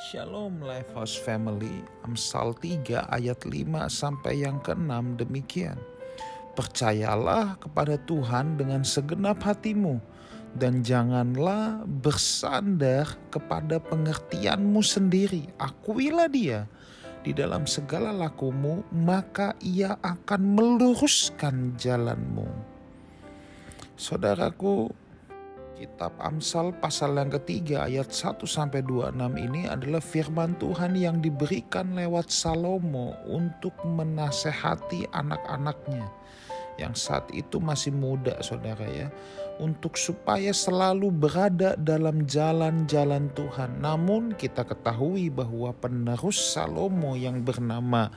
Shalom Lifehouse Family, Amsal 3 ayat 5 sampai yang ke-6 demikian. Percayalah kepada Tuhan dengan segenap hatimu dan janganlah bersandar kepada pengertianmu sendiri. Akuilah dia di dalam segala lakumu, maka ia akan meluruskan jalanmu. Saudaraku, Kitab Amsal pasal yang ketiga ayat 1 sampai 26 ini adalah firman Tuhan yang diberikan lewat Salomo untuk menasehati anak-anaknya yang saat itu masih muda saudara ya untuk supaya selalu berada dalam jalan-jalan Tuhan. Namun kita ketahui bahwa penerus Salomo yang bernama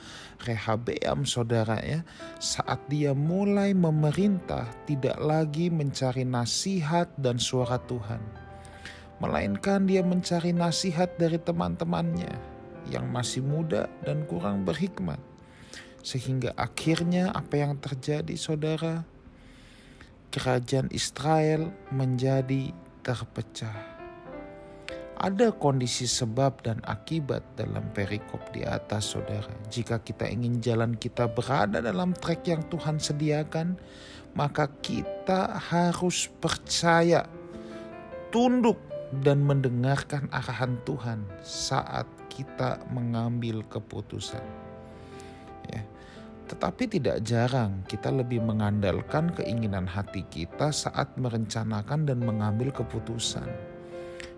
Rehabeam saudara ya saat dia mulai memerintah tidak lagi mencari nasihat dan suara Tuhan. Melainkan dia mencari nasihat dari teman-temannya yang masih muda dan kurang berhikmat sehingga akhirnya apa yang terjadi saudara? Kerajaan Israel menjadi terpecah. Ada kondisi sebab dan akibat dalam perikop di atas saudara. Jika kita ingin jalan kita berada dalam trek yang Tuhan sediakan, maka kita harus percaya, tunduk dan mendengarkan arahan Tuhan saat kita mengambil keputusan. Tetapi tidak jarang kita lebih mengandalkan keinginan hati kita saat merencanakan dan mengambil keputusan.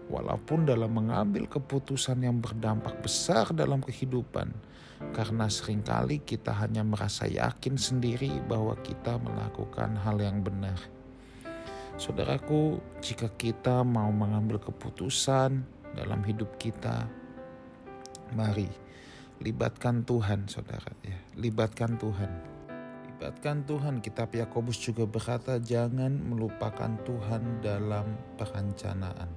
Walaupun dalam mengambil keputusan yang berdampak besar dalam kehidupan, karena sering kali kita hanya merasa yakin sendiri bahwa kita melakukan hal yang benar. Saudaraku, jika kita mau mengambil keputusan dalam hidup kita, mari libatkan Tuhan saudara ya. Libatkan Tuhan. Libatkan Tuhan. Kitab Yakobus juga berkata jangan melupakan Tuhan dalam perencanaan.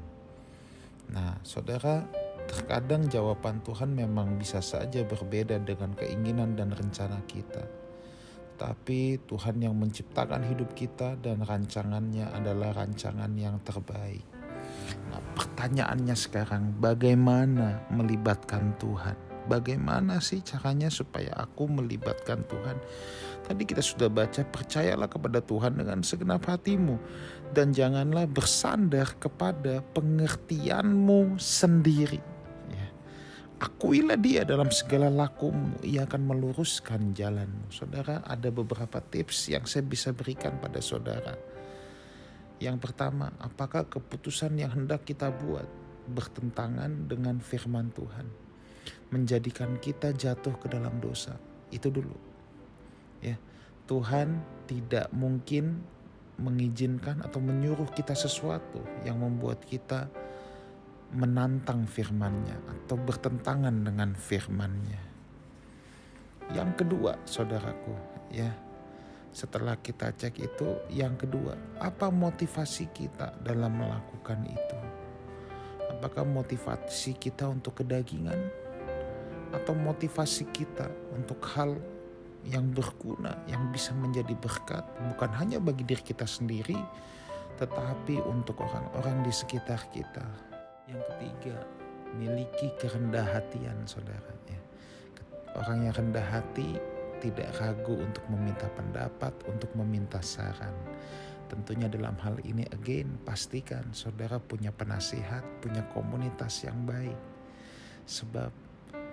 Nah saudara terkadang jawaban Tuhan memang bisa saja berbeda dengan keinginan dan rencana kita. Tapi Tuhan yang menciptakan hidup kita dan rancangannya adalah rancangan yang terbaik. Nah, pertanyaannya sekarang, bagaimana melibatkan Tuhan? Bagaimana sih caranya supaya aku melibatkan Tuhan? Tadi kita sudah baca, percayalah kepada Tuhan dengan segenap hatimu, dan janganlah bersandar kepada pengertianmu sendiri. Ya. Akuilah Dia dalam segala lakumu, Ia akan meluruskan jalanmu. Saudara, ada beberapa tips yang saya bisa berikan pada saudara. Yang pertama, apakah keputusan yang hendak kita buat bertentangan dengan firman Tuhan? Menjadikan kita jatuh ke dalam dosa. Itu dulu. Ya. Tuhan tidak mungkin mengizinkan atau menyuruh kita sesuatu yang membuat kita menantang firman-Nya atau bertentangan dengan firman-Nya. Yang kedua, saudaraku, ya. Setelah kita cek itu, yang kedua, apa motivasi kita dalam melakukan itu? Apakah motivasi kita untuk kedagingan atau motivasi kita untuk hal yang berguna, yang bisa menjadi berkat, bukan hanya bagi diri kita sendiri, tetapi untuk orang-orang di sekitar kita. Yang ketiga, miliki kerendah hatian saudara. Ya. Orang yang rendah hati tidak ragu untuk meminta pendapat, untuk meminta saran. Tentunya dalam hal ini again pastikan saudara punya penasihat, punya komunitas yang baik. Sebab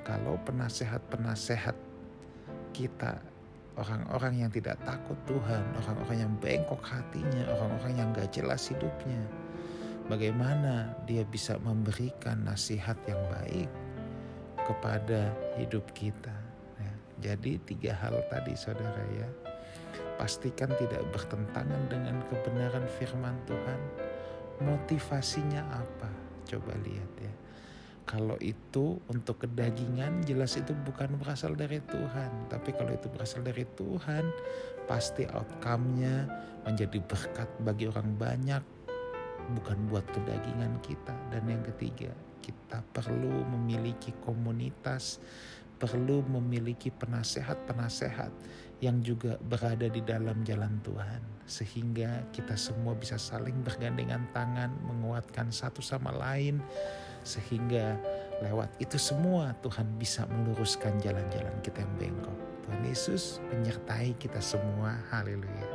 kalau penasehat-penasehat kita orang-orang yang tidak takut Tuhan, orang-orang yang bengkok hatinya, orang-orang yang gak jelas hidupnya, bagaimana dia bisa memberikan nasihat yang baik kepada hidup kita. Ya, jadi tiga hal tadi saudara ya, pastikan tidak bertentangan dengan kebenaran firman Tuhan. Motivasinya apa? Coba lihat ya kalau itu untuk kedagingan jelas itu bukan berasal dari Tuhan. Tapi kalau itu berasal dari Tuhan pasti outcome-nya menjadi berkat bagi orang banyak bukan buat kedagingan kita. Dan yang ketiga kita perlu memiliki komunitas perlu memiliki penasehat-penasehat yang juga berada di dalam jalan Tuhan sehingga kita semua bisa saling bergandengan tangan menguatkan satu sama lain sehingga lewat itu semua Tuhan bisa meluruskan jalan-jalan kita yang bengkok. Tuhan Yesus menyertai kita semua. Haleluya.